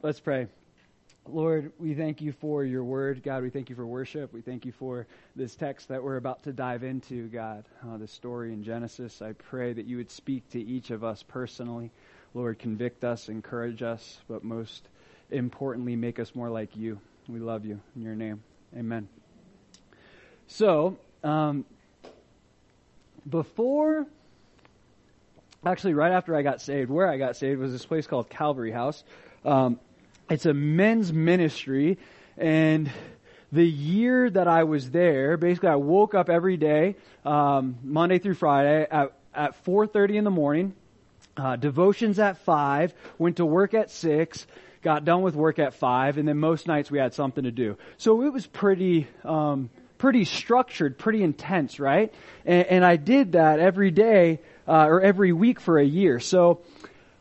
Let's pray. Lord, we thank you for your word. God, we thank you for worship. We thank you for this text that we're about to dive into, God, uh, the story in Genesis. I pray that you would speak to each of us personally. Lord, convict us, encourage us, but most importantly, make us more like you. We love you. In your name, amen. So, um, before, actually, right after I got saved, where I got saved was this place called Calvary House. Um, it's a men's ministry and the year that I was there, basically I woke up every day, um, Monday through Friday at, at 4.30 in the morning, uh, devotions at 5, went to work at 6, got done with work at 5, and then most nights we had something to do. So it was pretty, um, pretty structured, pretty intense, right? And, and I did that every day, uh, or every week for a year. So,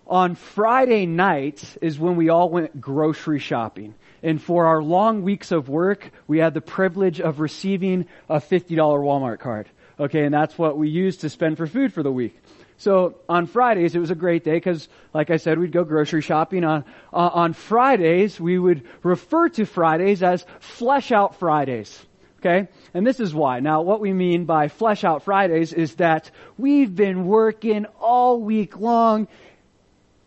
on Friday nights is when we all went grocery shopping. And for our long weeks of work, we had the privilege of receiving a $50 Walmart card. Okay, and that's what we used to spend for food for the week. So on Fridays, it was a great day because, like I said, we'd go grocery shopping. On, uh, on Fridays, we would refer to Fridays as flesh out Fridays. Okay? And this is why. Now, what we mean by flesh out Fridays is that we've been working all week long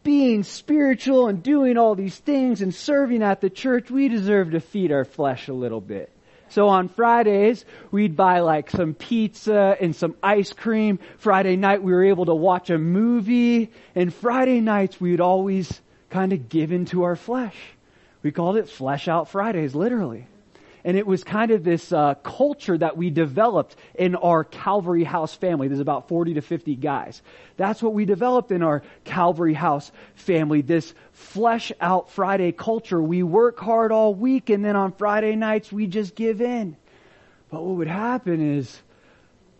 being spiritual and doing all these things and serving at the church, we deserve to feed our flesh a little bit. So on Fridays, we'd buy like some pizza and some ice cream. Friday night, we were able to watch a movie. And Friday nights, we'd always kind of give into our flesh. We called it Flesh Out Fridays, literally and it was kind of this uh, culture that we developed in our Calvary House family. There's about 40 to 50 guys. That's what we developed in our Calvary House family. This flesh out Friday culture. We work hard all week, and then on Friday nights we just give in. But what would happen is,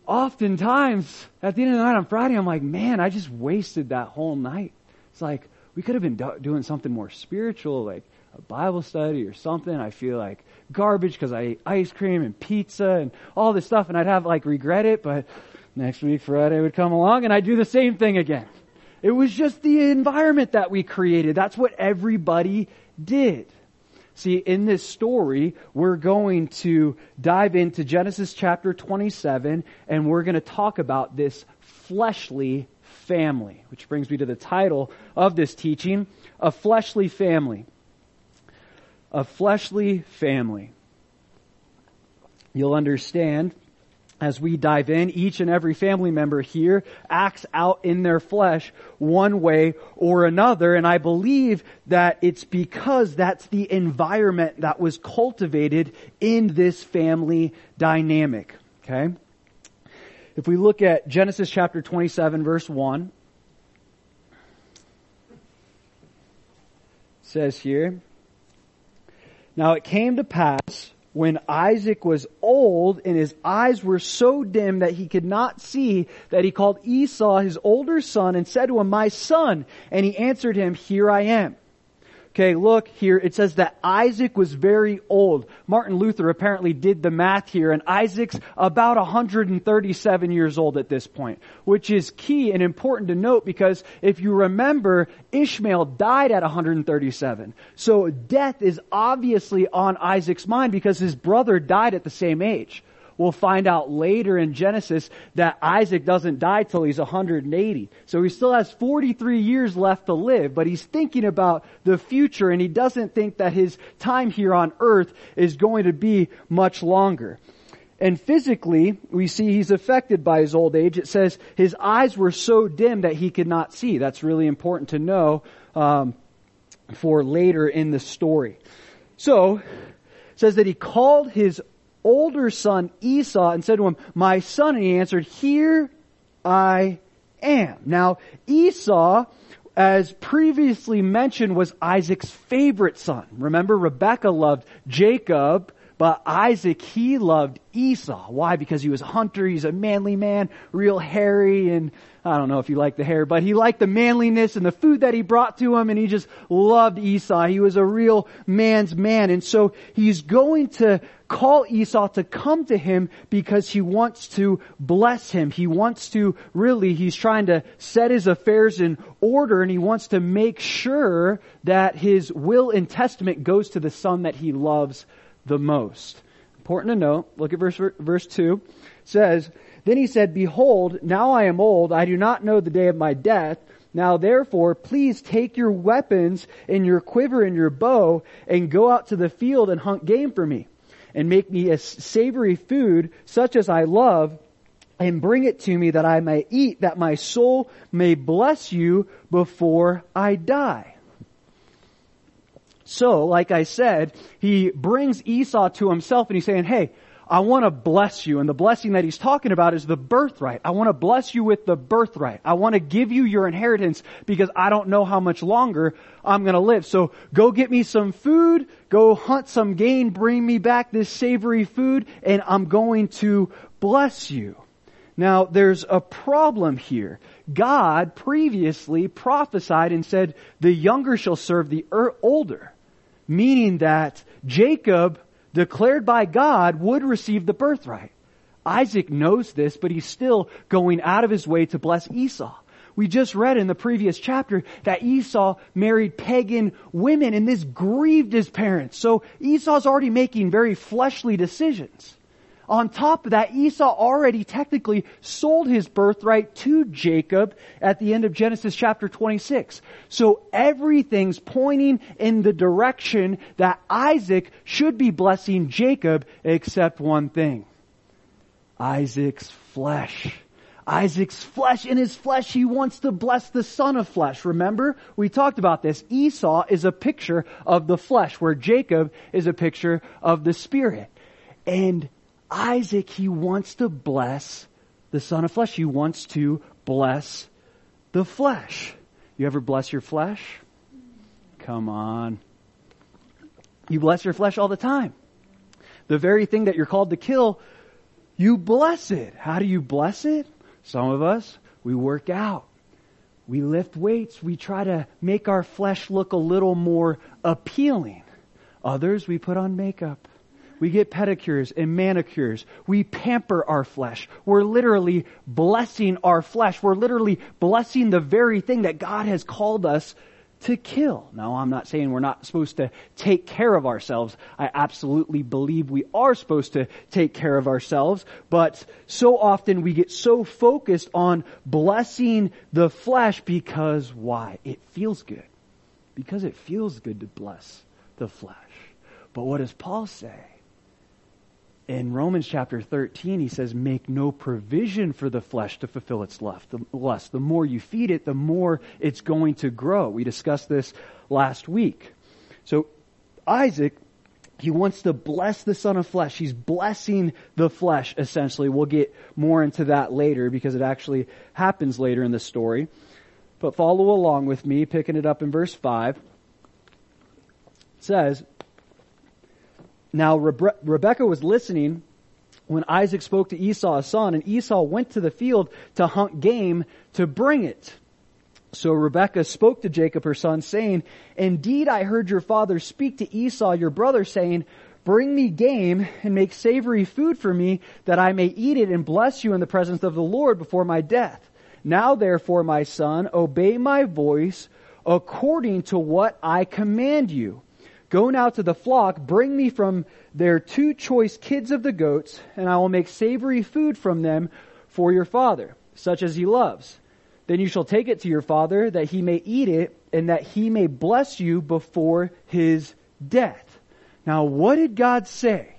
oftentimes at the end of the night on Friday, I'm like, man, I just wasted that whole night. It's like we could have been do- doing something more spiritual, like a Bible study or something. I feel like garbage because I ate ice cream and pizza and all this stuff and I'd have like regret it, but next week Friday would come along and I'd do the same thing again. It was just the environment that we created. That's what everybody did. See, in this story, we're going to dive into Genesis chapter 27 and we're going to talk about this fleshly family, which brings me to the title of this teaching, a fleshly family a fleshly family. You'll understand as we dive in, each and every family member here acts out in their flesh one way or another. And I believe that it's because that's the environment that was cultivated in this family dynamic. Okay? If we look at Genesis chapter 27 verse 1, says here, now it came to pass when Isaac was old and his eyes were so dim that he could not see that he called Esau his older son and said to him, my son. And he answered him, here I am. Okay, look here. It says that Isaac was very old. Martin Luther apparently did the math here, and Isaac's about 137 years old at this point, which is key and important to note because if you remember, Ishmael died at 137. So death is obviously on Isaac's mind because his brother died at the same age. We'll find out later in Genesis that Isaac doesn't die till he's 180. So he still has 43 years left to live, but he's thinking about the future and he doesn't think that his time here on earth is going to be much longer. And physically, we see he's affected by his old age. It says his eyes were so dim that he could not see. That's really important to know um, for later in the story. So, says that he called his older son Esau and said to him, my son, and he answered, here I am. Now, Esau, as previously mentioned, was Isaac's favorite son. Remember, Rebecca loved Jacob, but Isaac, he loved Esau. Why? Because he was a hunter, he's a manly man, real hairy, and I don't know if you like the hair, but he liked the manliness and the food that he brought to him and he just loved Esau. He was a real man's man. And so he's going to call Esau to come to him because he wants to bless him. He wants to really, he's trying to set his affairs in order and he wants to make sure that his will and testament goes to the son that he loves the most. Important to note, look at verse, verse 2. It says, Then he said, Behold, now I am old, I do not know the day of my death. Now therefore, please take your weapons and your quiver and your bow and go out to the field and hunt game for me and make me a savory food such as I love and bring it to me that I may eat, that my soul may bless you before I die. So, like I said, he brings Esau to himself and he's saying, hey, I want to bless you. And the blessing that he's talking about is the birthright. I want to bless you with the birthright. I want to give you your inheritance because I don't know how much longer I'm going to live. So go get me some food, go hunt some game, bring me back this savory food, and I'm going to bless you. Now, there's a problem here. God previously prophesied and said, the younger shall serve the er, older. Meaning that Jacob declared by God would receive the birthright. Isaac knows this, but he's still going out of his way to bless Esau. We just read in the previous chapter that Esau married pagan women and this grieved his parents. So Esau's already making very fleshly decisions. On top of that, Esau already technically sold his birthright to Jacob at the end of Genesis chapter 26. So everything's pointing in the direction that Isaac should be blessing Jacob except one thing. Isaac's flesh. Isaac's flesh. In his flesh, he wants to bless the son of flesh. Remember? We talked about this. Esau is a picture of the flesh, where Jacob is a picture of the spirit. And Isaac, he wants to bless the son of flesh. He wants to bless the flesh. You ever bless your flesh? Come on. You bless your flesh all the time. The very thing that you're called to kill, you bless it. How do you bless it? Some of us, we work out. We lift weights. We try to make our flesh look a little more appealing. Others, we put on makeup. We get pedicures and manicures. We pamper our flesh. We're literally blessing our flesh. We're literally blessing the very thing that God has called us to kill. Now, I'm not saying we're not supposed to take care of ourselves. I absolutely believe we are supposed to take care of ourselves, but so often we get so focused on blessing the flesh because why? It feels good. Because it feels good to bless the flesh. But what does Paul say? In Romans chapter 13, he says, make no provision for the flesh to fulfill its lust. The more you feed it, the more it's going to grow. We discussed this last week. So Isaac, he wants to bless the son of flesh. He's blessing the flesh, essentially. We'll get more into that later because it actually happens later in the story. But follow along with me, picking it up in verse 5. It says, now Rebe- Rebekah was listening when Isaac spoke to Esau, his son, and Esau went to the field to hunt game to bring it. So Rebekah spoke to Jacob, her son, saying, Indeed, I heard your father speak to Esau, your brother, saying, Bring me game and make savory food for me that I may eat it and bless you in the presence of the Lord before my death. Now therefore, my son, obey my voice according to what I command you. Go now to the flock, bring me from there two choice kids of the goats, and I will make savory food from them for your father, such as he loves. Then you shall take it to your father, that he may eat it, and that he may bless you before his death. Now, what did God say?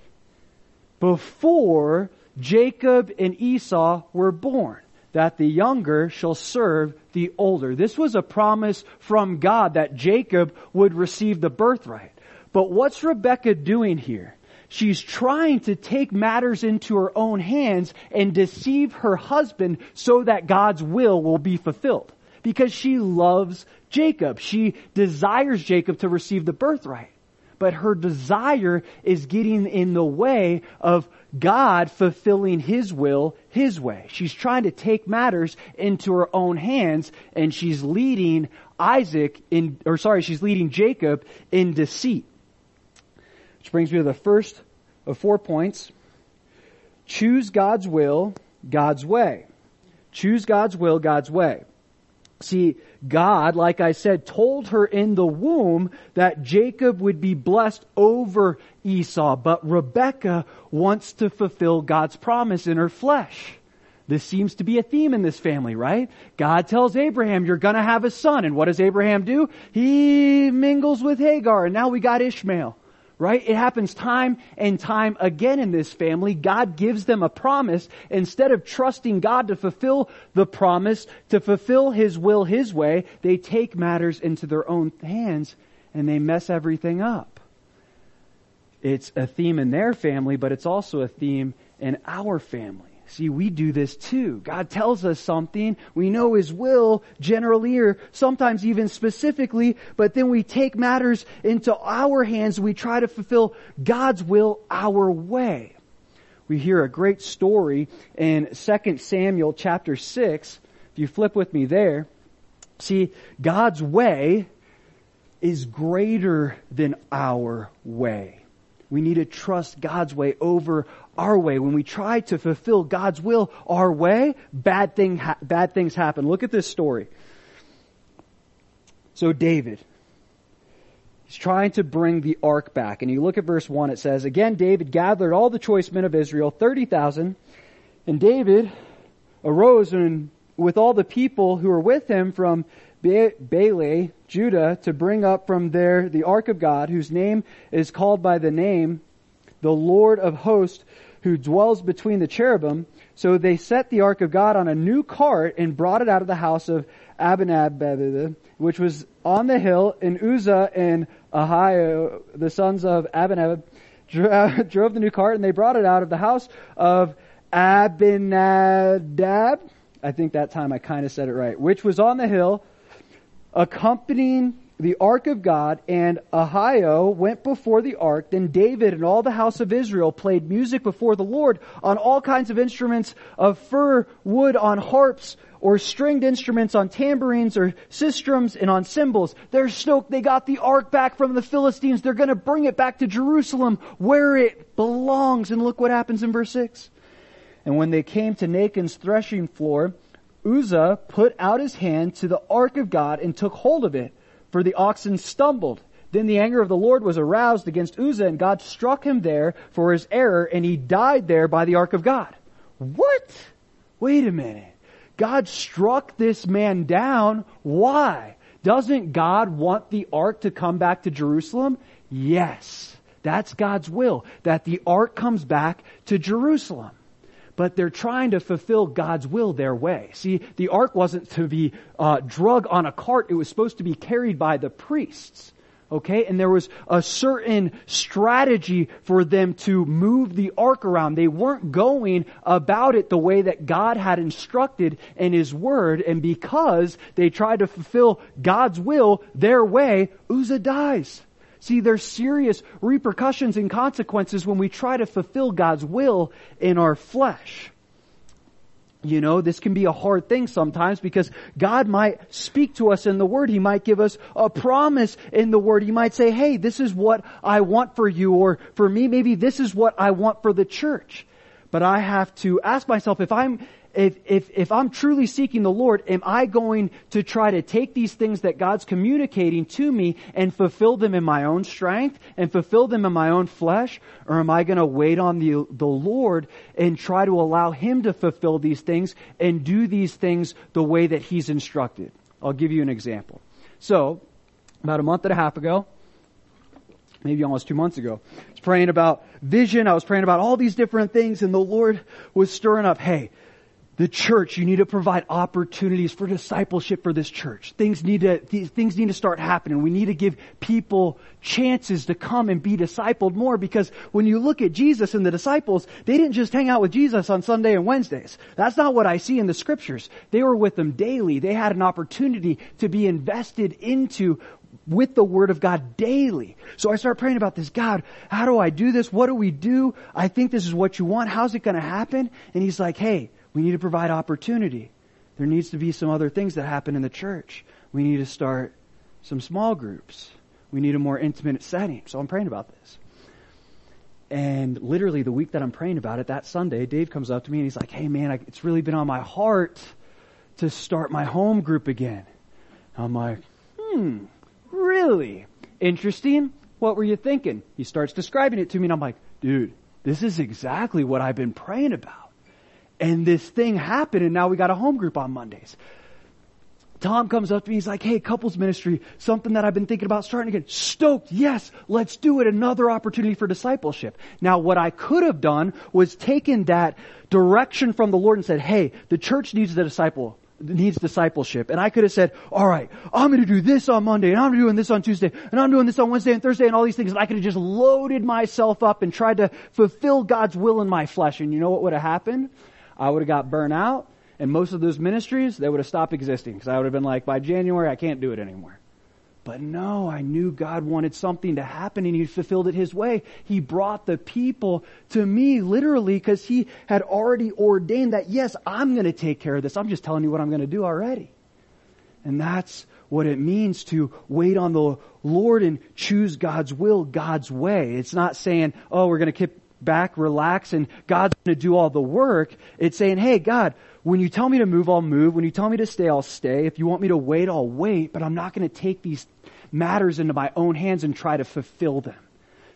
Before Jacob and Esau were born, that the younger shall serve the older. This was a promise from God that Jacob would receive the birthright. But what's Rebecca doing here? She's trying to take matters into her own hands and deceive her husband so that God's will will be fulfilled. Because she loves Jacob. She desires Jacob to receive the birthright. but her desire is getting in the way of God fulfilling His will His way. She's trying to take matters into her own hands and she's leading Isaac in, or sorry, she's leading Jacob in deceit. Which brings me to the first of four points. Choose God's will, God's way. Choose God's will, God's way. See, God, like I said, told her in the womb that Jacob would be blessed over Esau, but Rebecca wants to fulfill God's promise in her flesh. This seems to be a theme in this family, right? God tells Abraham, you're gonna have a son, and what does Abraham do? He mingles with Hagar, and now we got Ishmael right? It happens time and time again in this family. God gives them a promise. Instead of trusting God to fulfill the promise, to fulfill His will His way, they take matters into their own hands and they mess everything up. It's a theme in their family, but it's also a theme in our family. See, we do this too. God tells us something. We know His will generally or sometimes even specifically, but then we take matters into our hands. We try to fulfill God's will our way. We hear a great story in 2 Samuel chapter 6. If you flip with me there, see, God's way is greater than our way. We need to trust God's way over our way. When we try to fulfill God's will our way, bad, thing ha- bad things happen. Look at this story. So David, he's trying to bring the ark back. And you look at verse 1, it says, Again, David gathered all the choice men of Israel, 30,000. And David arose and with all the people who were with him from Baalah, Judah, to bring up from there the ark of God, whose name is called by the name, the Lord of hosts, who dwells between the cherubim. So they set the ark of God on a new cart and brought it out of the house of Abinadab, which was on the hill, and Uzzah and Ahio, the sons of Abinadab, drove the new cart, and they brought it out of the house of Abinadab. I think that time I kind of said it right, which was on the hill, accompanying the ark of God, and Ahio went before the ark. Then David and all the house of Israel played music before the Lord on all kinds of instruments of fir wood, on harps, or stringed instruments on tambourines or sistrums and on cymbals. They're stoked. They got the ark back from the Philistines. They're going to bring it back to Jerusalem where it belongs. And look what happens in verse 6. And when they came to Nachon's threshing floor, Uzzah put out his hand to the ark of God and took hold of it, for the oxen stumbled. Then the anger of the Lord was aroused against Uzzah, and God struck him there for his error, and he died there by the ark of God. What? Wait a minute. God struck this man down. Why? Doesn't God want the ark to come back to Jerusalem? Yes. That's God's will, that the ark comes back to Jerusalem but they're trying to fulfill God's will their way. See, the ark wasn't to be uh, drug on a cart, it was supposed to be carried by the priests. Okay, and there was a certain strategy for them to move the ark around. They weren't going about it the way that God had instructed in His Word, and because they tried to fulfill God's will their way, Uzzah dies. See, there's serious repercussions and consequences when we try to fulfill God's will in our flesh. You know, this can be a hard thing sometimes because God might speak to us in the Word. He might give us a promise in the Word. He might say, hey, this is what I want for you, or for me, maybe this is what I want for the church. But I have to ask myself, if I'm if, if, if I'm truly seeking the Lord, am I going to try to take these things that God's communicating to me and fulfill them in my own strength and fulfill them in my own flesh? Or am I going to wait on the, the Lord and try to allow Him to fulfill these things and do these things the way that He's instructed? I'll give you an example. So, about a month and a half ago, maybe almost two months ago. I was praying about vision. I was praying about all these different things and the Lord was stirring up, hey, the church, you need to provide opportunities for discipleship for this church. Things need to, things need to start happening. We need to give people chances to come and be discipled more because when you look at Jesus and the disciples, they didn't just hang out with Jesus on Sunday and Wednesdays. That's not what I see in the scriptures. They were with them daily. They had an opportunity to be invested into with the Word of God daily. So I start praying about this. God, how do I do this? What do we do? I think this is what you want. How's it going to happen? And he's like, hey, we need to provide opportunity. There needs to be some other things that happen in the church. We need to start some small groups. We need a more intimate setting. So I'm praying about this. And literally the week that I'm praying about it, that Sunday, Dave comes up to me and he's like, hey man, I, it's really been on my heart to start my home group again. I'm like, hmm, really? Interesting. What were you thinking? He starts describing it to me and I'm like, dude, this is exactly what I've been praying about. And this thing happened and now we got a home group on Mondays. Tom comes up to me, he's like, hey, couples ministry, something that I've been thinking about starting again. Stoked, yes, let's do it. Another opportunity for discipleship. Now what I could have done was taken that direction from the Lord and said, hey, the church needs the disciple, needs discipleship. And I could have said, all right, I'm going to do this on Monday and I'm doing this on Tuesday and I'm doing this on Wednesday and Thursday and all these things. And I could have just loaded myself up and tried to fulfill God's will in my flesh. And you know what would have happened? I would have got burnt out and most of those ministries, they would have stopped existing because I would have been like, by January, I can't do it anymore. But no, I knew God wanted something to happen and He fulfilled it His way. He brought the people to me literally because He had already ordained that, yes, I'm going to take care of this. I'm just telling you what I'm going to do already. And that's what it means to wait on the Lord and choose God's will, God's way. It's not saying, oh, we're going to kick back, relax, and God's going to do all the work. It's saying, hey, God, when you tell me to move, I'll move. When you tell me to stay, I'll stay. If you want me to wait, I'll wait, but I'm not going to take these matters into my own hands and try to fulfill them.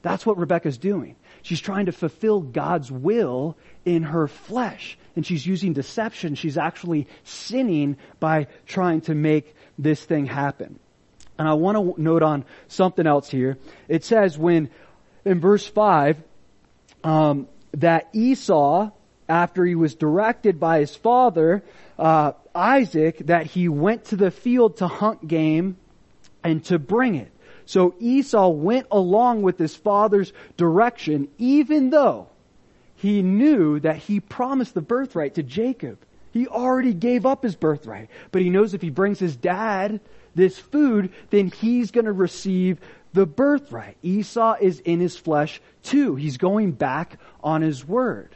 That's what Rebecca's doing. She's trying to fulfill God's will in her flesh. And she's using deception. She's actually sinning by trying to make this thing happen. And I want to note on something else here. It says when, in verse 5, um, that Esau after he was directed by his father, uh, Isaac, that he went to the field to hunt game and to bring it. So Esau went along with his father's direction, even though he knew that he promised the birthright to Jacob. He already gave up his birthright, but he knows if he brings his dad this food, then he's going to receive the birthright. Esau is in his flesh too. He's going back on his word.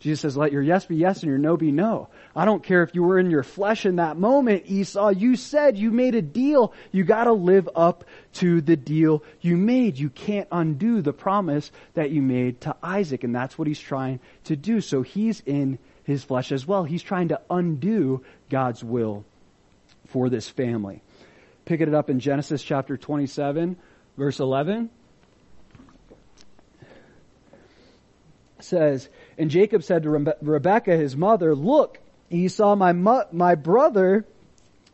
Jesus says, let your yes be yes and your no be no. I don't care if you were in your flesh in that moment, Esau. You said you made a deal. You gotta live up to the deal you made. You can't undo the promise that you made to Isaac. And that's what he's trying to do. So he's in his flesh as well. He's trying to undo God's will for this family. Picking it up in Genesis chapter 27, verse 11. Says, and Jacob said to Rebe- Rebekah, his mother, look, Esau, my, my brother,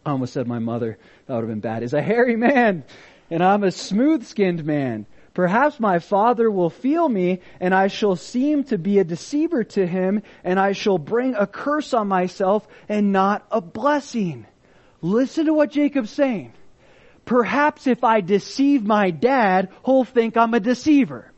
I almost said my mother, that would have been bad, is a hairy man, and I'm a smooth skinned man. Perhaps my father will feel me, and I shall seem to be a deceiver to him, and I shall bring a curse on myself and not a blessing. Listen to what Jacob's saying. Perhaps if I deceive my dad, he'll think I'm a deceiver.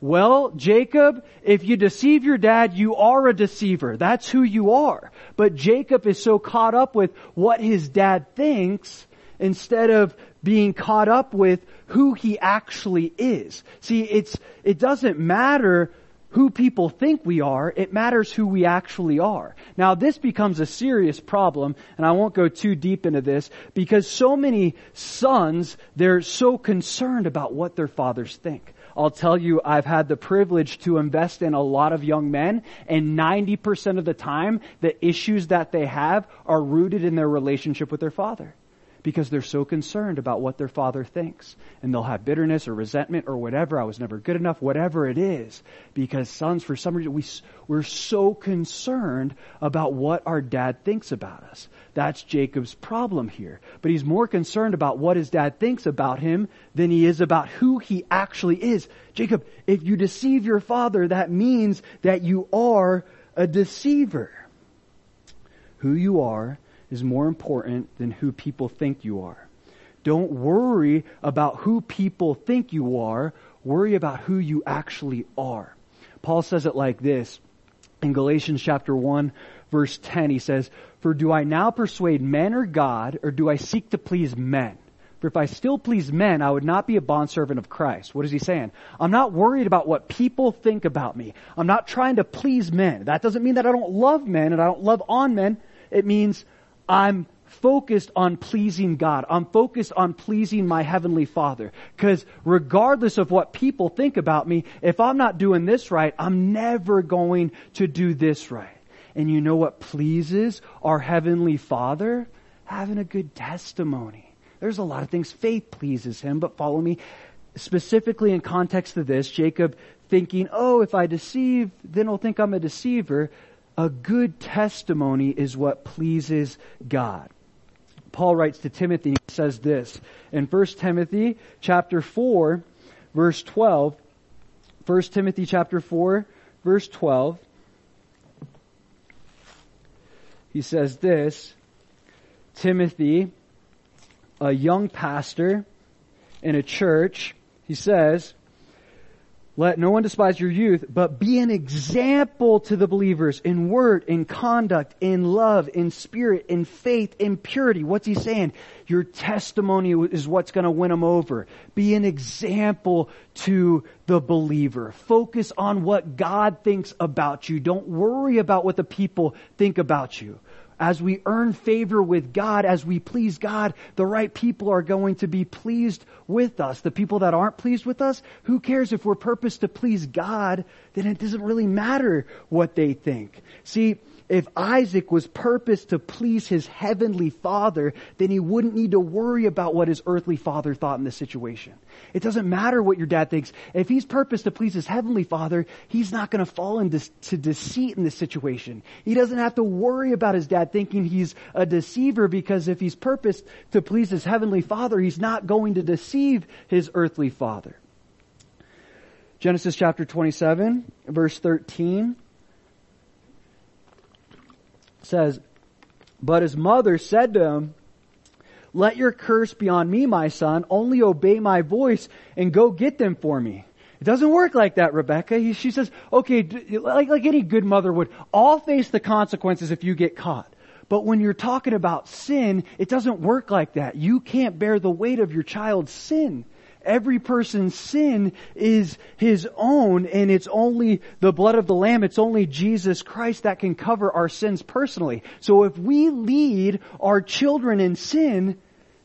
Well, Jacob, if you deceive your dad, you are a deceiver. That's who you are. But Jacob is so caught up with what his dad thinks instead of being caught up with who he actually is. See, it's, it doesn't matter who people think we are, it matters who we actually are. Now this becomes a serious problem, and I won't go too deep into this, because so many sons, they're so concerned about what their fathers think. I'll tell you, I've had the privilege to invest in a lot of young men, and 90% of the time, the issues that they have are rooted in their relationship with their father. Because they're so concerned about what their father thinks. And they'll have bitterness or resentment or whatever. I was never good enough, whatever it is. Because sons, for some reason, we, we're so concerned about what our dad thinks about us. That's Jacob's problem here. But he's more concerned about what his dad thinks about him than he is about who he actually is. Jacob, if you deceive your father, that means that you are a deceiver. Who you are is more important than who people think you are. Don't worry about who people think you are. Worry about who you actually are. Paul says it like this in Galatians chapter 1 verse 10. He says, for do I now persuade men or God, or do I seek to please men? For if I still please men, I would not be a bondservant of Christ. What is he saying? I'm not worried about what people think about me. I'm not trying to please men. That doesn't mean that I don't love men and I don't love on men. It means I'm focused on pleasing God. I'm focused on pleasing my heavenly father. Cause regardless of what people think about me, if I'm not doing this right, I'm never going to do this right. And you know what pleases our heavenly father? Having a good testimony. There's a lot of things. Faith pleases him, but follow me. Specifically in context of this, Jacob thinking, oh, if I deceive, then he'll think I'm a deceiver. A good testimony is what pleases God. Paul writes to Timothy, and says this in 1 Timothy chapter 4, verse 12. 1 Timothy chapter 4, verse 12. He says this, Timothy, a young pastor in a church, he says, let no one despise your youth, but be an example to the believers in word, in conduct, in love, in spirit, in faith, in purity. What's he saying? Your testimony is what's going to win them over. Be an example to the believer. Focus on what God thinks about you. Don't worry about what the people think about you as we earn favor with God, as we please God, the right people are going to be pleased with us. The people that aren't pleased with us, who cares if we're purpose to please God, then it doesn't really matter what they think. See, if Isaac was purposed to please his heavenly father, then he wouldn't need to worry about what his earthly father thought in this situation. It doesn't matter what your dad thinks. If he's purposed to please his heavenly father, he's not going to fall into deceit in this situation. He doesn't have to worry about his dad thinking he's a deceiver because if he's purposed to please his heavenly father, he's not going to deceive his earthly father. Genesis chapter 27, verse 13 says, But his mother said to him, Let your curse be on me, my son. Only obey my voice and go get them for me. It doesn't work like that, Rebecca. She says, okay, like, like any good mother would, I'll face the consequences if you get caught. But when you're talking about sin, it doesn't work like that. You can't bear the weight of your child's sin. Every person's sin is his own and it's only the blood of the Lamb, it's only Jesus Christ that can cover our sins personally. So if we lead our children in sin,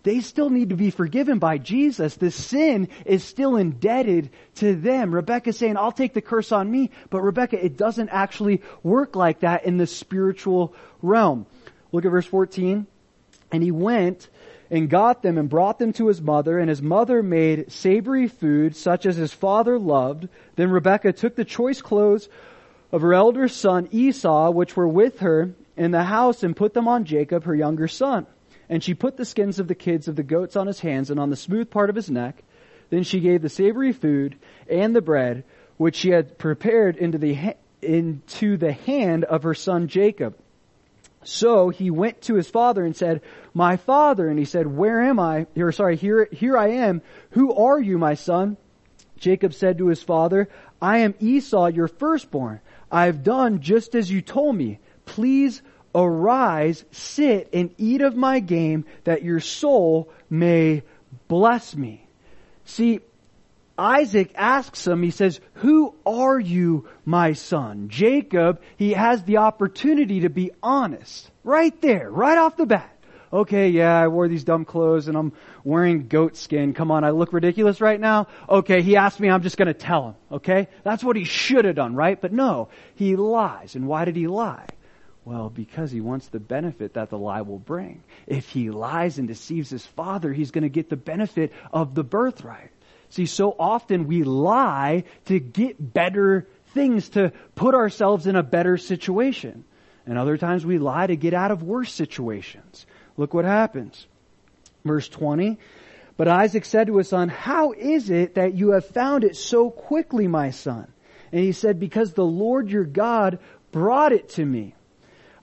they still need to be forgiven by Jesus. The sin is still indebted to them. Rebecca's saying, I'll take the curse on me, but Rebecca, it doesn't actually work like that in the spiritual realm. Look at verse 14. And he went and got them and brought them to his mother, and his mother made savory food such as his father loved. Then Rebekah took the choice clothes of her elder son Esau, which were with her in the house, and put them on Jacob, her younger son. And she put the skins of the kids of the goats on his hands and on the smooth part of his neck. Then she gave the savory food and the bread, which she had prepared into the, into the hand of her son Jacob. So he went to his father and said, My father. And he said, Where am I? Here, sorry, here, here I am. Who are you, my son? Jacob said to his father, I am Esau, your firstborn. I have done just as you told me. Please arise, sit, and eat of my game, that your soul may bless me. See, Isaac asks him, he says, who are you, my son? Jacob, he has the opportunity to be honest. Right there, right off the bat. Okay, yeah, I wore these dumb clothes and I'm wearing goat skin. Come on, I look ridiculous right now? Okay, he asked me, I'm just gonna tell him. Okay? That's what he should have done, right? But no, he lies. And why did he lie? Well, because he wants the benefit that the lie will bring. If he lies and deceives his father, he's gonna get the benefit of the birthright. See, so often we lie to get better things, to put ourselves in a better situation. And other times we lie to get out of worse situations. Look what happens. Verse 20. But Isaac said to his son, How is it that you have found it so quickly, my son? And he said, Because the Lord your God brought it to me.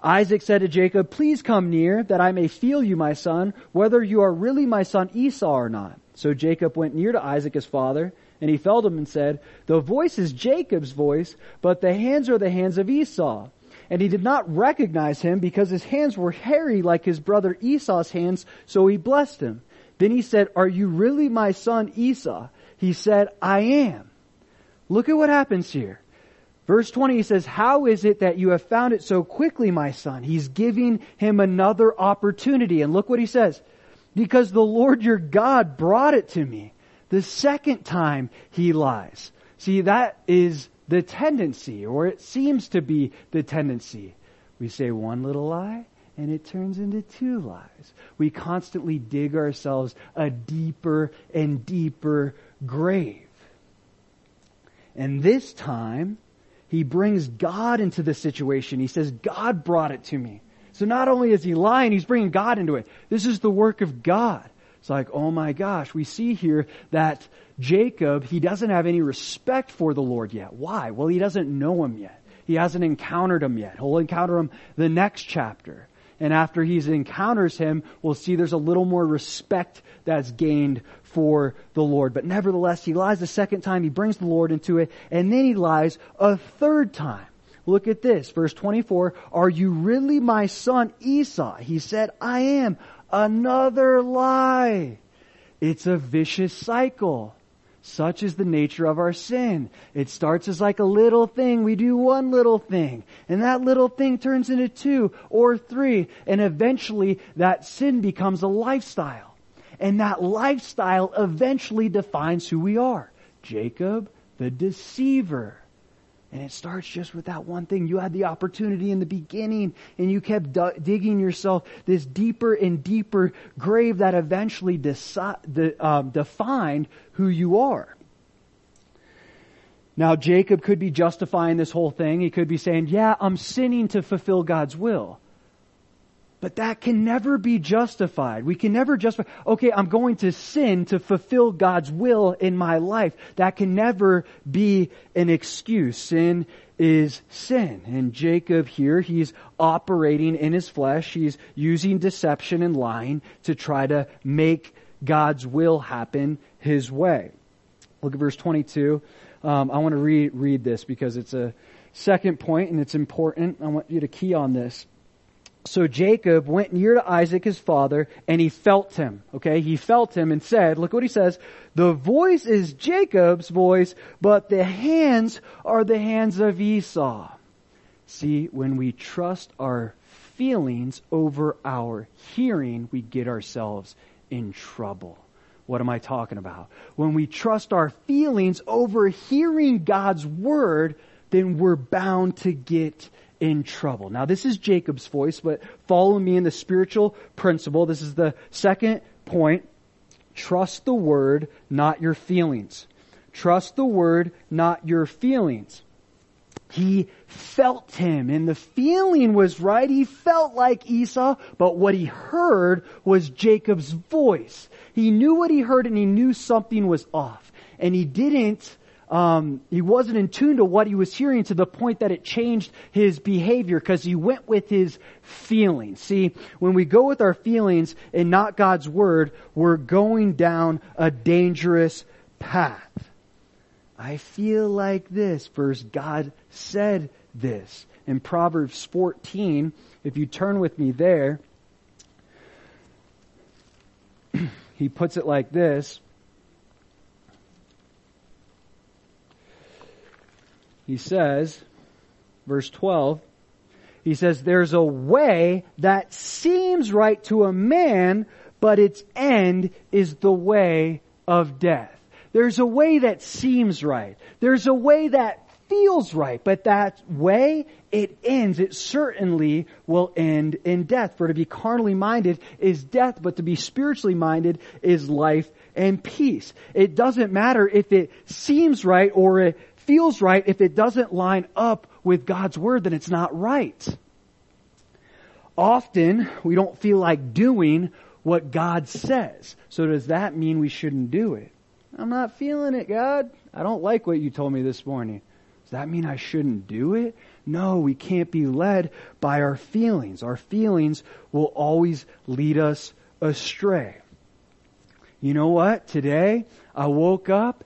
Isaac said to Jacob, Please come near, that I may feel you, my son, whether you are really my son Esau or not. So Jacob went near to Isaac his father, and he felt him and said, The voice is Jacob's voice, but the hands are the hands of Esau. And he did not recognize him because his hands were hairy like his brother Esau's hands, so he blessed him. Then he said, Are you really my son Esau? He said, I am. Look at what happens here. Verse 20, he says, How is it that you have found it so quickly, my son? He's giving him another opportunity. And look what he says. Because the Lord your God brought it to me. The second time he lies. See, that is the tendency, or it seems to be the tendency. We say one little lie, and it turns into two lies. We constantly dig ourselves a deeper and deeper grave. And this time, he brings God into the situation. He says, God brought it to me. So not only is he lying, he's bringing God into it. This is the work of God. It's like, oh my gosh, we see here that Jacob, he doesn't have any respect for the Lord yet. Why? Well, he doesn't know him yet. He hasn't encountered him yet. He'll encounter him the next chapter. And after he encounters him, we'll see there's a little more respect that's gained for the Lord. But nevertheless, he lies a second time. He brings the Lord into it. And then he lies a third time. Look at this, verse 24. Are you really my son Esau? He said, I am. Another lie. It's a vicious cycle. Such is the nature of our sin. It starts as like a little thing. We do one little thing. And that little thing turns into two or three. And eventually that sin becomes a lifestyle. And that lifestyle eventually defines who we are. Jacob, the deceiver. And it starts just with that one thing. You had the opportunity in the beginning and you kept digging yourself this deeper and deeper grave that eventually deci- de- um, defined who you are. Now Jacob could be justifying this whole thing. He could be saying, yeah, I'm sinning to fulfill God's will. But that can never be justified. We can never justify, okay, I'm going to sin to fulfill God's will in my life. That can never be an excuse. Sin is sin. And Jacob here, he's operating in his flesh. He's using deception and lying to try to make God's will happen his way. Look at verse 22. Um, I want to read, read this because it's a second point and it's important. I want you to key on this. So Jacob went near to Isaac his father and he felt him. Okay, he felt him and said, look what he says, the voice is Jacob's voice, but the hands are the hands of Esau. See, when we trust our feelings over our hearing, we get ourselves in trouble. What am I talking about? When we trust our feelings over hearing God's word, then we're bound to get in trouble. Now this is Jacob's voice, but follow me in the spiritual principle. This is the second point. Trust the word, not your feelings. Trust the word, not your feelings. He felt him and the feeling was right. He felt like Esau, but what he heard was Jacob's voice. He knew what he heard and he knew something was off. And he didn't um, he wasn't in tune to what he was hearing to the point that it changed his behavior because he went with his feelings. See, when we go with our feelings and not God's word, we're going down a dangerous path. I feel like this. First, God said this. In Proverbs 14, if you turn with me there, he puts it like this. He says, verse 12, he says, there's a way that seems right to a man, but its end is the way of death. There's a way that seems right. There's a way that feels right, but that way, it ends. It certainly will end in death. For to be carnally minded is death, but to be spiritually minded is life and peace. It doesn't matter if it seems right or it feels right, if it doesn't line up with God's Word, then it's not right. Often, we don't feel like doing what God says. So does that mean we shouldn't do it? I'm not feeling it, God. I don't like what you told me this morning. Does that mean I shouldn't do it? No, we can't be led by our feelings. Our feelings will always lead us astray. You know what? Today, I woke up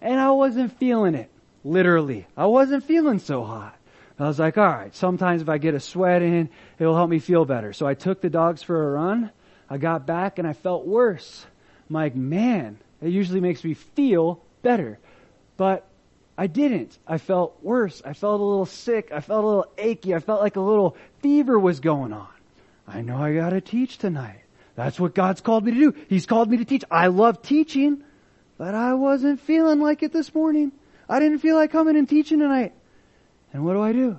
and I wasn't feeling it. Literally. I wasn't feeling so hot. I was like, alright, sometimes if I get a sweat in, it'll help me feel better. So I took the dogs for a run. I got back and I felt worse. I'm like, man, it usually makes me feel better. But I didn't. I felt worse. I felt a little sick. I felt a little achy. I felt like a little fever was going on. I know I gotta teach tonight. That's what God's called me to do. He's called me to teach. I love teaching, but I wasn't feeling like it this morning. I didn't feel like coming and teaching tonight. And what do I do?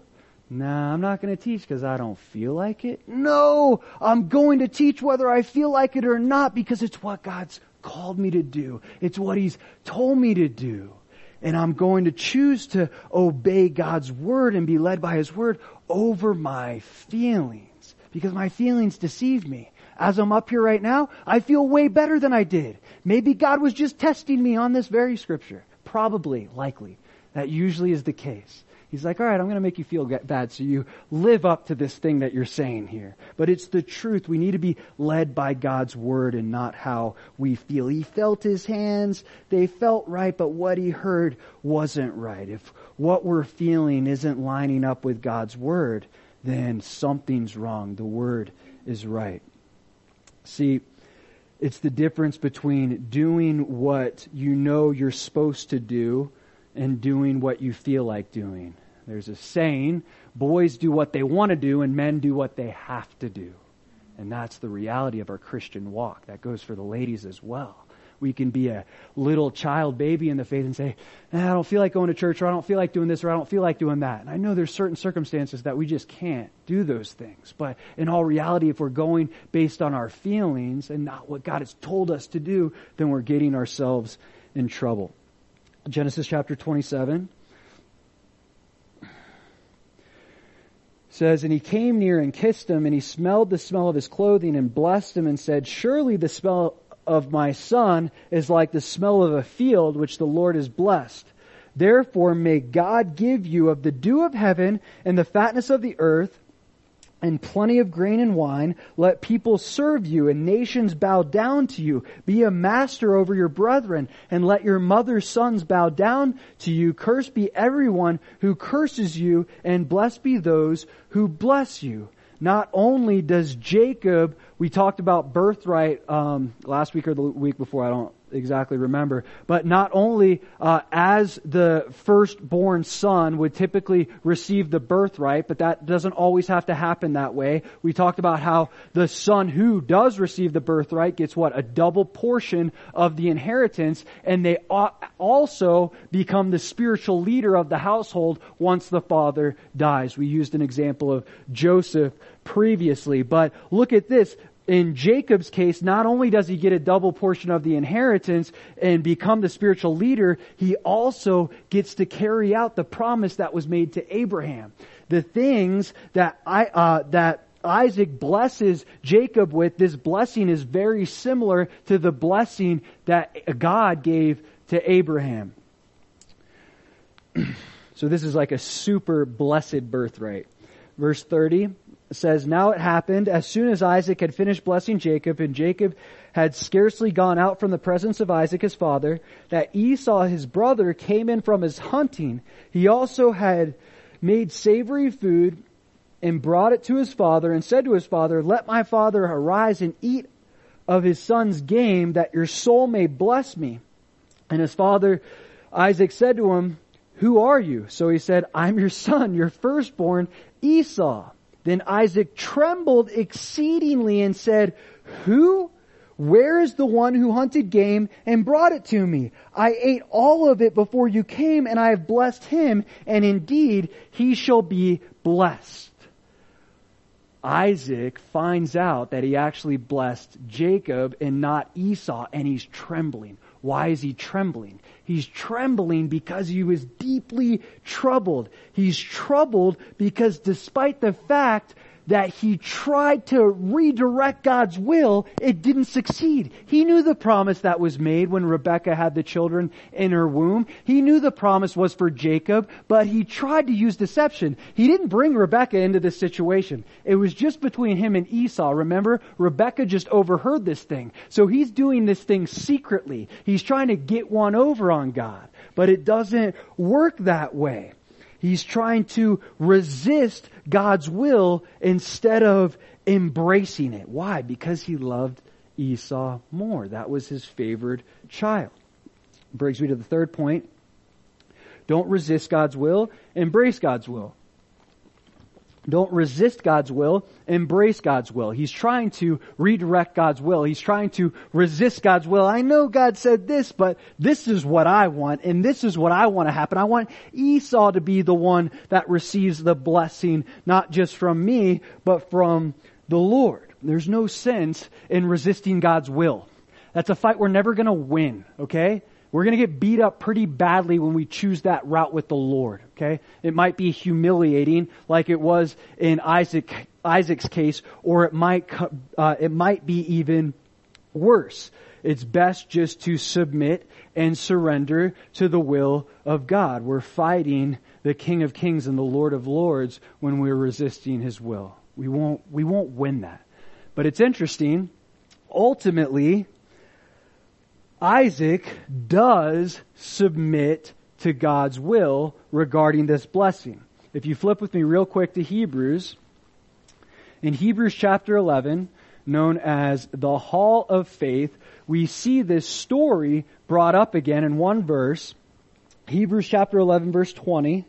Nah, I'm not going to teach because I don't feel like it. No, I'm going to teach whether I feel like it or not because it's what God's called me to do. It's what He's told me to do. And I'm going to choose to obey God's word and be led by His word over my feelings because my feelings deceive me. As I'm up here right now, I feel way better than I did. Maybe God was just testing me on this very scripture. Probably, likely. That usually is the case. He's like, all right, I'm going to make you feel bad so you live up to this thing that you're saying here. But it's the truth. We need to be led by God's word and not how we feel. He felt his hands. They felt right, but what he heard wasn't right. If what we're feeling isn't lining up with God's word, then something's wrong. The word is right. See, it's the difference between doing what you know you're supposed to do and doing what you feel like doing. There's a saying, boys do what they want to do and men do what they have to do. And that's the reality of our Christian walk. That goes for the ladies as well. We can be a little child baby in the faith and say, I don't feel like going to church or I don't feel like doing this or I don't feel like doing that. And I know there's certain circumstances that we just can't do those things. But in all reality, if we're going based on our feelings and not what God has told us to do, then we're getting ourselves in trouble. Genesis chapter 27 says, And he came near and kissed him, and he smelled the smell of his clothing and blessed him and said, Surely the smell of my son is like the smell of a field which the Lord has blessed. Therefore may God give you of the dew of heaven and the fatness of the earth and plenty of grain and wine. Let people serve you and nations bow down to you. Be a master over your brethren and let your mother's sons bow down to you. Cursed be everyone who curses you and blessed be those who bless you. Not only does Jacob, we talked about birthright um, last week or the week before, I don't exactly remember. But not only uh, as the firstborn son would typically receive the birthright, but that doesn't always have to happen that way. We talked about how the son who does receive the birthright gets what? A double portion of the inheritance, and they also become the spiritual leader of the household once the father dies. We used an example of Joseph previously, but look at this in Jacob's case, not only does he get a double portion of the inheritance and become the spiritual leader, he also gets to carry out the promise that was made to Abraham. The things that I, uh, that Isaac blesses Jacob with, this blessing is very similar to the blessing that God gave to Abraham. so this is like a super blessed birthright. Verse 30, says, Now it happened, as soon as Isaac had finished blessing Jacob, and Jacob had scarcely gone out from the presence of Isaac his father, that Esau his brother came in from his hunting. He also had made savory food and brought it to his father and said to his father, Let my father arise and eat of his son's game that your soul may bless me. And his father Isaac said to him, Who are you? So he said, I'm your son, your firstborn, Esau. Then Isaac trembled exceedingly and said, Who? Where is the one who hunted game and brought it to me? I ate all of it before you came and I have blessed him and indeed he shall be blessed. Isaac finds out that he actually blessed Jacob and not Esau and he's trembling. Why is he trembling? He's trembling because he was deeply troubled. He's troubled because despite the fact that he tried to redirect God's will, it didn't succeed. He knew the promise that was made when Rebecca had the children in her womb. He knew the promise was for Jacob, but he tried to use deception. He didn't bring Rebecca into this situation. It was just between him and Esau. Remember, Rebecca just overheard this thing. So he's doing this thing secretly. He's trying to get one over on God. But it doesn't work that way. He's trying to resist God's will instead of embracing it. Why? Because he loved Esau more. That was his favored child. Brings me to the third point. Don't resist God's will, embrace God's will. Don't resist God's will, embrace God's will. He's trying to redirect God's will. He's trying to resist God's will. I know God said this, but this is what I want, and this is what I want to happen. I want Esau to be the one that receives the blessing, not just from me, but from the Lord. There's no sense in resisting God's will. That's a fight we're never gonna win, okay? We're going to get beat up pretty badly when we choose that route with the Lord. Okay, it might be humiliating, like it was in Isaac Isaac's case, or it might uh, it might be even worse. It's best just to submit and surrender to the will of God. We're fighting the King of Kings and the Lord of Lords when we're resisting His will. We won't we won't win that. But it's interesting. Ultimately, Isaac does submit to God's will regarding this blessing. If you flip with me real quick to Hebrews, in Hebrews chapter 11, known as the Hall of Faith, we see this story brought up again in one verse. Hebrews chapter 11 verse 20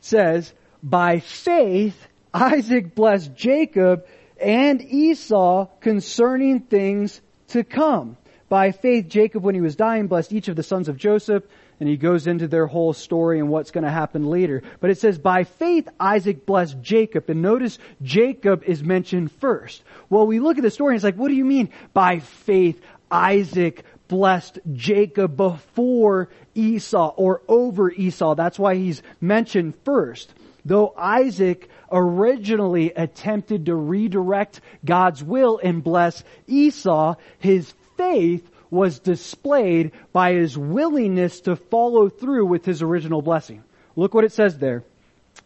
says, By faith Isaac blessed Jacob and Esau concerning things to come. By faith, Jacob, when he was dying, blessed each of the sons of Joseph, and he goes into their whole story and what's going to happen later. But it says, by faith, Isaac blessed Jacob. And notice Jacob is mentioned first. Well, we look at the story and it's like, what do you mean by faith, Isaac blessed Jacob before Esau or over Esau? That's why he's mentioned first. Though Isaac originally attempted to redirect God's will and bless Esau, his faith was displayed by his willingness to follow through with his original blessing. Look what it says there.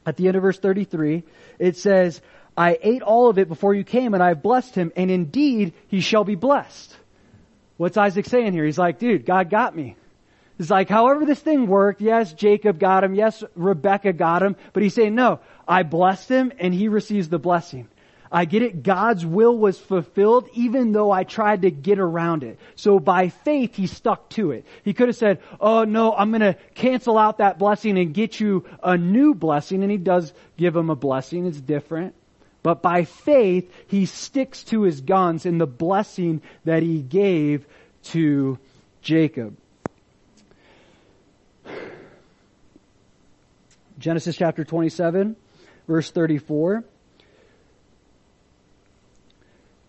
At the end of verse 33, it says, I ate all of it before you came and I have blessed him and indeed he shall be blessed. What's Isaac saying here? He's like, dude, God got me. It's like, however this thing worked, yes, Jacob got him, yes, Rebecca got him, but he's saying, no, I blessed him and he receives the blessing. I get it. God's will was fulfilled even though I tried to get around it. So by faith, he stuck to it. He could have said, oh no, I'm gonna cancel out that blessing and get you a new blessing. And he does give him a blessing. It's different. But by faith, he sticks to his guns in the blessing that he gave to Jacob. Genesis chapter 27, verse 34.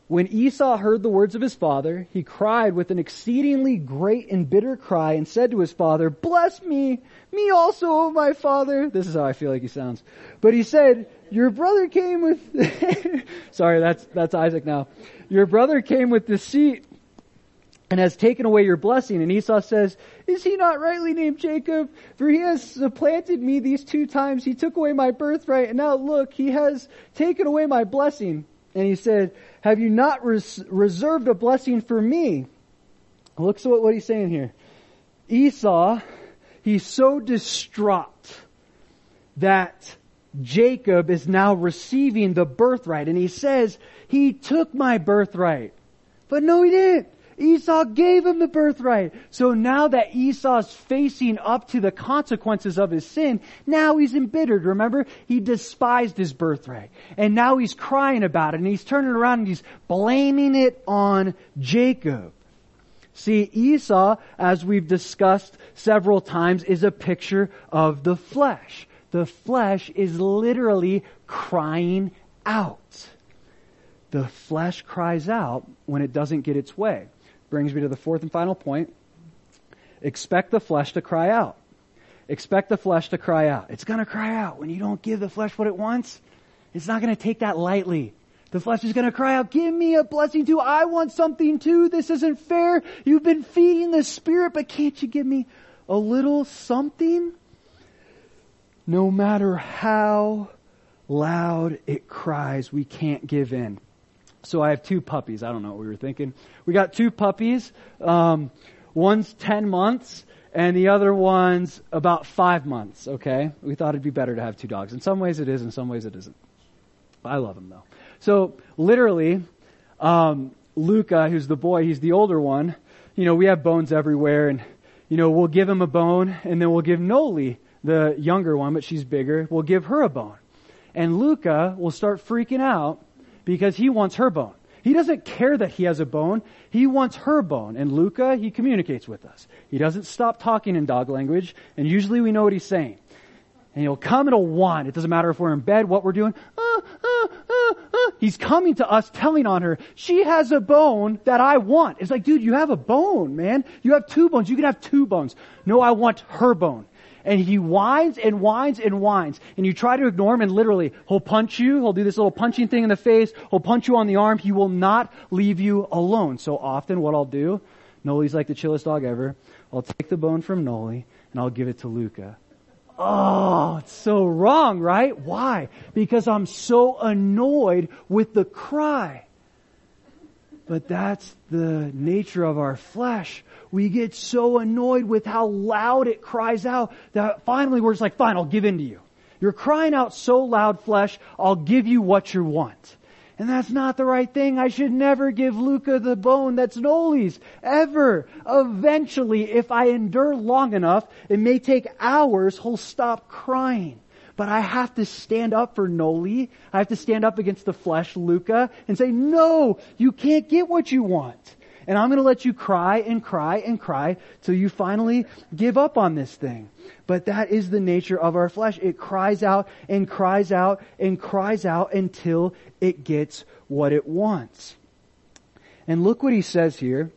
When Esau heard the words of his father, he cried with an exceedingly great and bitter cry and said to his father, Bless me, me also, O my father. This is how I feel like he sounds. But he said, Your brother came with, sorry, that's, that's Isaac now. Your brother came with deceit and has taken away your blessing. And Esau says, Is he not rightly named Jacob? For he has supplanted me these two times. He took away my birthright, and now look, he has taken away my blessing. And he said, have you not res- reserved a blessing for me? Look at what he's saying here. Esau, he's so distraught that Jacob is now receiving the birthright. And he says, he took my birthright. But no, he didn't. Esau gave him the birthright. So now that Esau's facing up to the consequences of his sin, now he's embittered. Remember? He despised his birthright. And now he's crying about it and he's turning around and he's blaming it on Jacob. See, Esau, as we've discussed several times, is a picture of the flesh. The flesh is literally crying out. The flesh cries out when it doesn't get its way brings me to the fourth and final point. Expect the flesh to cry out. Expect the flesh to cry out. It's going to cry out when you don't give the flesh what it wants. It's not going to take that lightly. The flesh is going to cry out, give me a blessing too. I want something too. This isn't fair. You've been feeding the spirit, but can't you give me a little something? No matter how loud it cries, we can't give in. So I have two puppies. I don't know what we were thinking. We got two puppies. Um, one's 10 months and the other one's about five months, okay? We thought it'd be better to have two dogs. In some ways it is, in some ways it isn't. I love them though. So literally, um, Luca, who's the boy, he's the older one. You know, we have bones everywhere and, you know, we'll give him a bone and then we'll give Noli, the younger one, but she's bigger, we'll give her a bone. And Luca will start freaking out because he wants her bone. He doesn't care that he has a bone. He wants her bone. And Luca, he communicates with us. He doesn't stop talking in dog language, and usually we know what he's saying. And he'll come and he'll whine. It doesn't matter if we're in bed, what we're doing. Uh, uh, uh, uh, he's coming to us, telling on her, she has a bone that I want. It's like, dude, you have a bone, man. You have two bones. You can have two bones. No, I want her bone and he whines and whines and whines. And you try to ignore him and literally, he'll punch you, he'll do this little punching thing in the face, he'll punch you on the arm, he will not leave you alone. So often what I'll do, Noli's like the chillest dog ever, I'll take the bone from Noli and I'll give it to Luca. Oh, it's so wrong, right? Why? Because I'm so annoyed with the cry. But that's the nature of our flesh. We get so annoyed with how loud it cries out that finally we're just like, fine, I'll give in to you. You're crying out so loud, flesh, I'll give you what you want. And that's not the right thing. I should never give Luca the bone that's Noli's. Ever. Eventually, if I endure long enough, it may take hours, he'll stop crying. But I have to stand up for Noli. I have to stand up against the flesh, Luca, and say, no, you can't get what you want. And I'm going to let you cry and cry and cry till you finally give up on this thing. But that is the nature of our flesh. It cries out and cries out and cries out until it gets what it wants. And look what he says here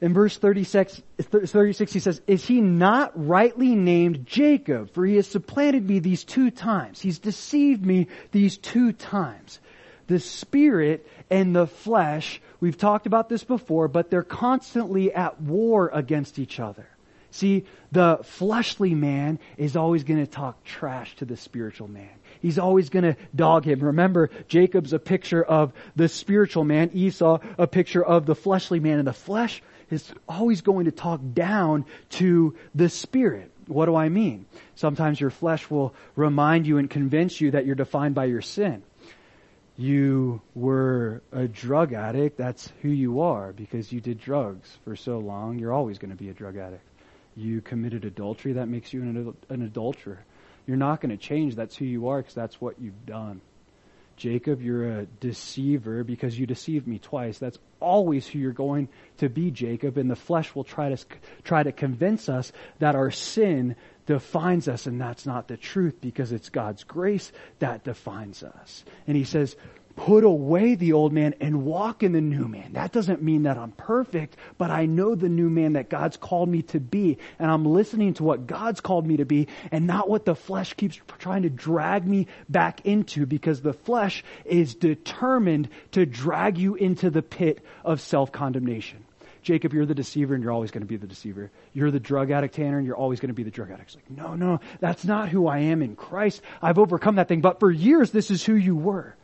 in verse 36, 36, he says, Is he not rightly named Jacob? For he has supplanted me these two times. He's deceived me these two times. The spirit and the flesh, we've talked about this before, but they're constantly at war against each other. See, the fleshly man is always going to talk trash to the spiritual man. He's always going to dog him. Remember, Jacob's a picture of the spiritual man, Esau a picture of the fleshly man. And the flesh is always going to talk down to the spirit. What do I mean? Sometimes your flesh will remind you and convince you that you're defined by your sin. You were a drug addict, that's who you are because you did drugs for so long, you're always going to be a drug addict. You committed adultery, that makes you an, an adulterer. You're not going to change, that's who you are because that's what you've done. Jacob, you're a deceiver because you deceived me twice. That's always who you're going to be, Jacob. And the flesh will try to, try to convince us that our sin defines us and that's not the truth because it's God's grace that defines us. And he says, put away the old man and walk in the new man. That doesn't mean that I'm perfect, but I know the new man that God's called me to be. And I'm listening to what God's called me to be and not what the flesh keeps trying to drag me back into because the flesh is determined to drag you into the pit of self-condemnation. Jacob, you're the deceiver and you're always going to be the deceiver. You're the drug addict, Tanner, and you're always going to be the drug addict. It's like, no, no, that's not who I am in Christ. I've overcome that thing, but for years this is who you were.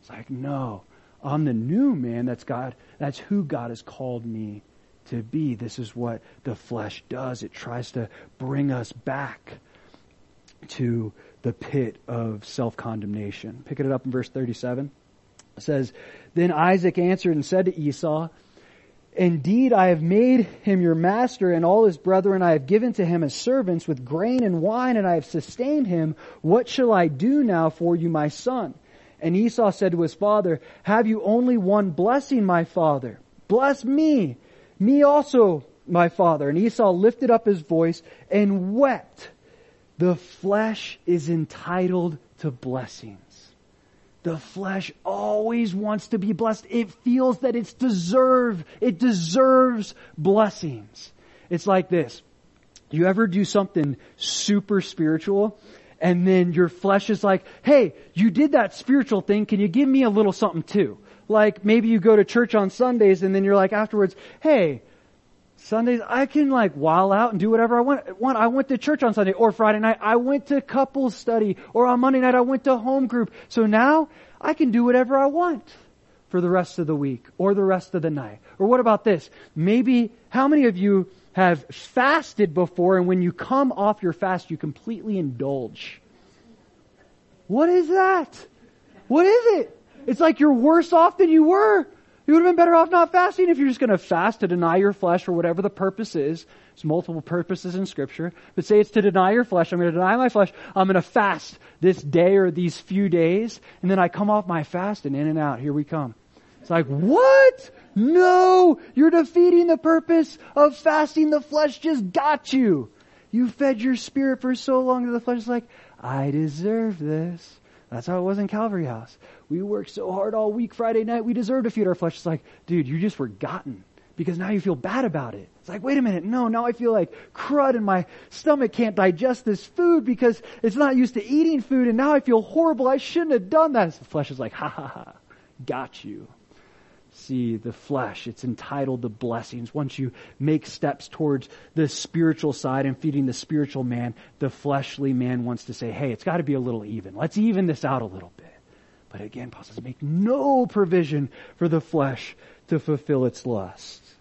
It's like, no, I'm the new man. That's God. That's who God has called me to be. This is what the flesh does. It tries to bring us back to the pit of self-condemnation. Picking it up in verse 37. It says, Then Isaac answered and said to Esau, Indeed, I have made him your master and all his brethren I have given to him as servants with grain and wine and I have sustained him. What shall I do now for you, my son? And Esau said to his father, Have you only one blessing, my father? Bless me, me also, my father. And Esau lifted up his voice and wept. The flesh is entitled to blessings. The flesh always wants to be blessed. It feels that it's deserved. It deserves blessings. It's like this. You ever do something super spiritual and then your flesh is like, hey, you did that spiritual thing, can you give me a little something too? Like maybe you go to church on Sundays and then you're like afterwards, hey, Sundays I can like while out and do whatever I want. want. I went to church on Sunday or Friday night, I went to couples study or on Monday night I went to home group. So now I can do whatever I want for the rest of the week or the rest of the night. Or what about this? Maybe, how many of you have fasted before and when you come off your fast, you completely indulge. What is that? What is it? It's like you're worse off than you were. You would have been better off not fasting if you're just going to fast to deny your flesh for whatever the purpose is. There's multiple purposes in scripture. But say it's to deny your flesh. I'm going to deny my flesh. I'm going to fast this day or these few days. And then I come off my fast and In-N-Out. Here we come. It's like, what? No! You're defeating the purpose of fasting. The flesh just got you. You fed your spirit for so long that the flesh is like, I deserve this. That's how it was in Calvary House. We worked so hard all week Friday night, we deserve to feed our flesh. It's like, dude, you just forgotten because now you feel bad about it. It's like, wait a minute, no, now I feel like crud and my stomach can't digest this food because it's not used to eating food and now I feel horrible. I shouldn't have done that. The flesh is like, ha ha ha, got you see the flesh. It's entitled to blessings. Once you make steps towards the spiritual side and feeding the spiritual man, the fleshly man wants to say, hey, it's got to be a little even. Let's even this out a little bit. But again, Paul says, make no provision for the flesh to fulfill its lusts.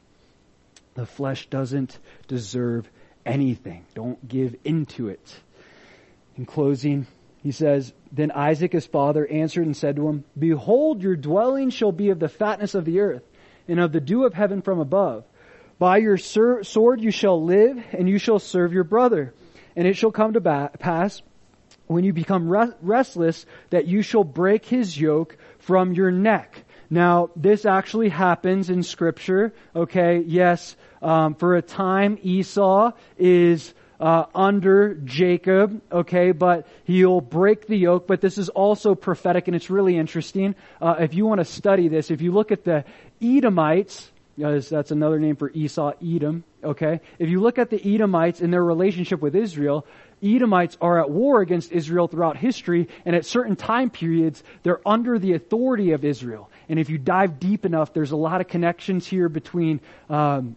The flesh doesn't deserve anything. Don't give into it. In closing, he says, Then Isaac his father answered and said to him, Behold, your dwelling shall be of the fatness of the earth, and of the dew of heaven from above. By your sword you shall live, and you shall serve your brother. And it shall come to pass, when you become restless, that you shall break his yoke from your neck. Now, this actually happens in scripture, okay? Yes, um, for a time Esau is uh, under Jacob, okay, but he'll break the yoke. But this is also prophetic, and it's really interesting. Uh, if you want to study this, if you look at the Edomites, that's another name for Esau, Edom, okay? If you look at the Edomites and their relationship with Israel, Edomites are at war against Israel throughout history, and at certain time periods, they're under the authority of Israel. And if you dive deep enough, there's a lot of connections here between um,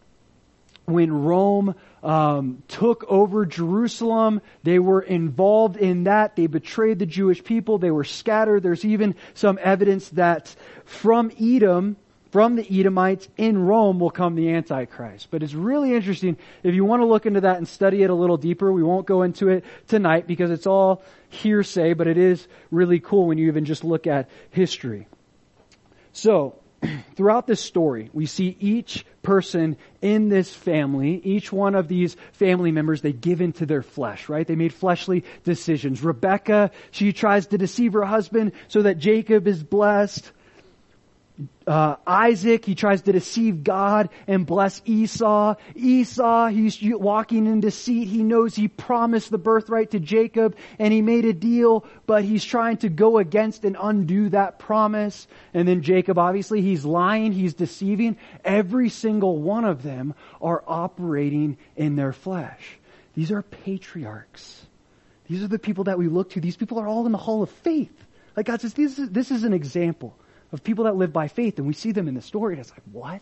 when Rome um, took over Jerusalem. They were involved in that. They betrayed the Jewish people. They were scattered. There's even some evidence that from Edom, from the Edomites in Rome will come the Antichrist. But it's really interesting. If you want to look into that and study it a little deeper, we won't go into it tonight because it's all hearsay, but it is really cool when you even just look at history. So, throughout this story, we see each person in this family, each one of these family members, they give into their flesh, right? They made fleshly decisions. Rebecca, she tries to deceive her husband so that Jacob is blessed uh, Isaac, he tries to deceive God and bless Esau. Esau, he's walking in deceit. He knows he promised the birthright to Jacob and he made a deal, but he's trying to go against and undo that promise. And then Jacob, obviously, he's lying, he's deceiving. Every single one of them are operating in their flesh. These are patriarchs. These are the people that we look to. These people are all in the hall of faith. Like God says, this is, this is an example of people that live by faith, and we see them in the story, and it's like, what?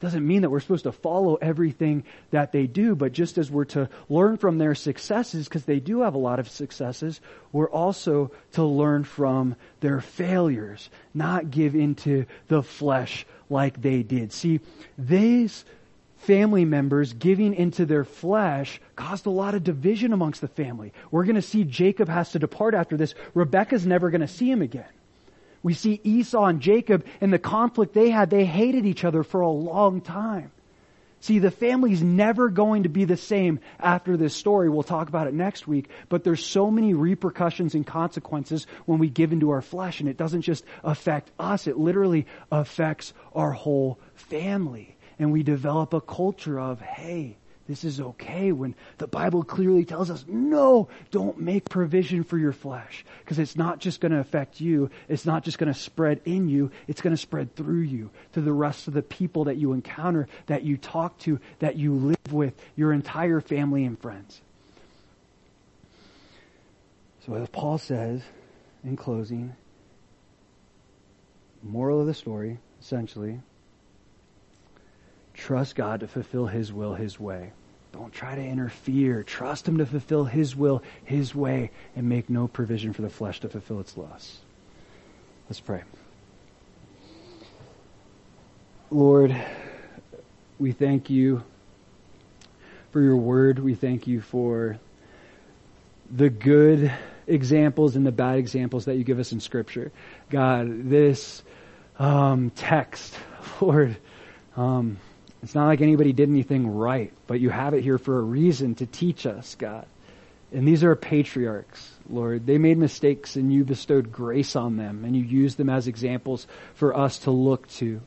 Doesn't mean that we're supposed to follow everything that they do, but just as we're to learn from their successes, because they do have a lot of successes, we're also to learn from their failures, not give into the flesh like they did. See, these family members giving into their flesh caused a lot of division amongst the family. We're going to see Jacob has to depart after this. Rebecca's never going to see him again. We see Esau and Jacob and the conflict they had. They hated each other for a long time. See, the family's never going to be the same after this story. We'll talk about it next week, but there's so many repercussions and consequences when we give into our flesh, and it doesn't just affect us, it literally affects our whole family. And we develop a culture of, hey, this is okay when the Bible clearly tells us, no, don't make provision for your flesh. Because it's not just going to affect you. It's not just going to spread in you. It's going to spread through you to the rest of the people that you encounter, that you talk to, that you live with, your entire family and friends. So as Paul says in closing, moral of the story, essentially, Trust God to fulfill His will His way. Don't try to interfere. Trust Him to fulfill His will His way and make no provision for the flesh to fulfill its lusts. Let's pray. Lord, we thank you for your word. We thank you for the good examples and the bad examples that you give us in Scripture. God, this um, text, Lord, um, it's not like anybody did anything right, but you have it here for a reason to teach us, God. And these are patriarchs, Lord. They made mistakes and you bestowed grace on them and you used them as examples for us to look to,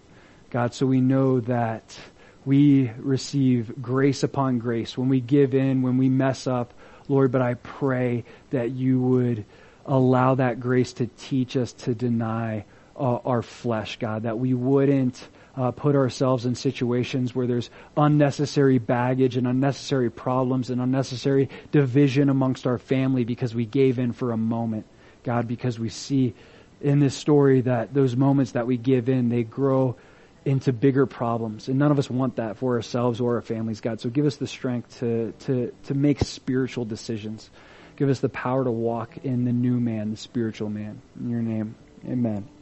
God, so we know that we receive grace upon grace when we give in, when we mess up, Lord, but I pray that you would allow that grace to teach us to deny uh, our flesh, God, that we wouldn't uh, put ourselves in situations where there's unnecessary baggage and unnecessary problems and unnecessary division amongst our family because we gave in for a moment. God, because we see in this story that those moments that we give in, they grow into bigger problems. And none of us want that for ourselves or our families, God. So give us the strength to, to, to make spiritual decisions. Give us the power to walk in the new man, the spiritual man. In your name, amen.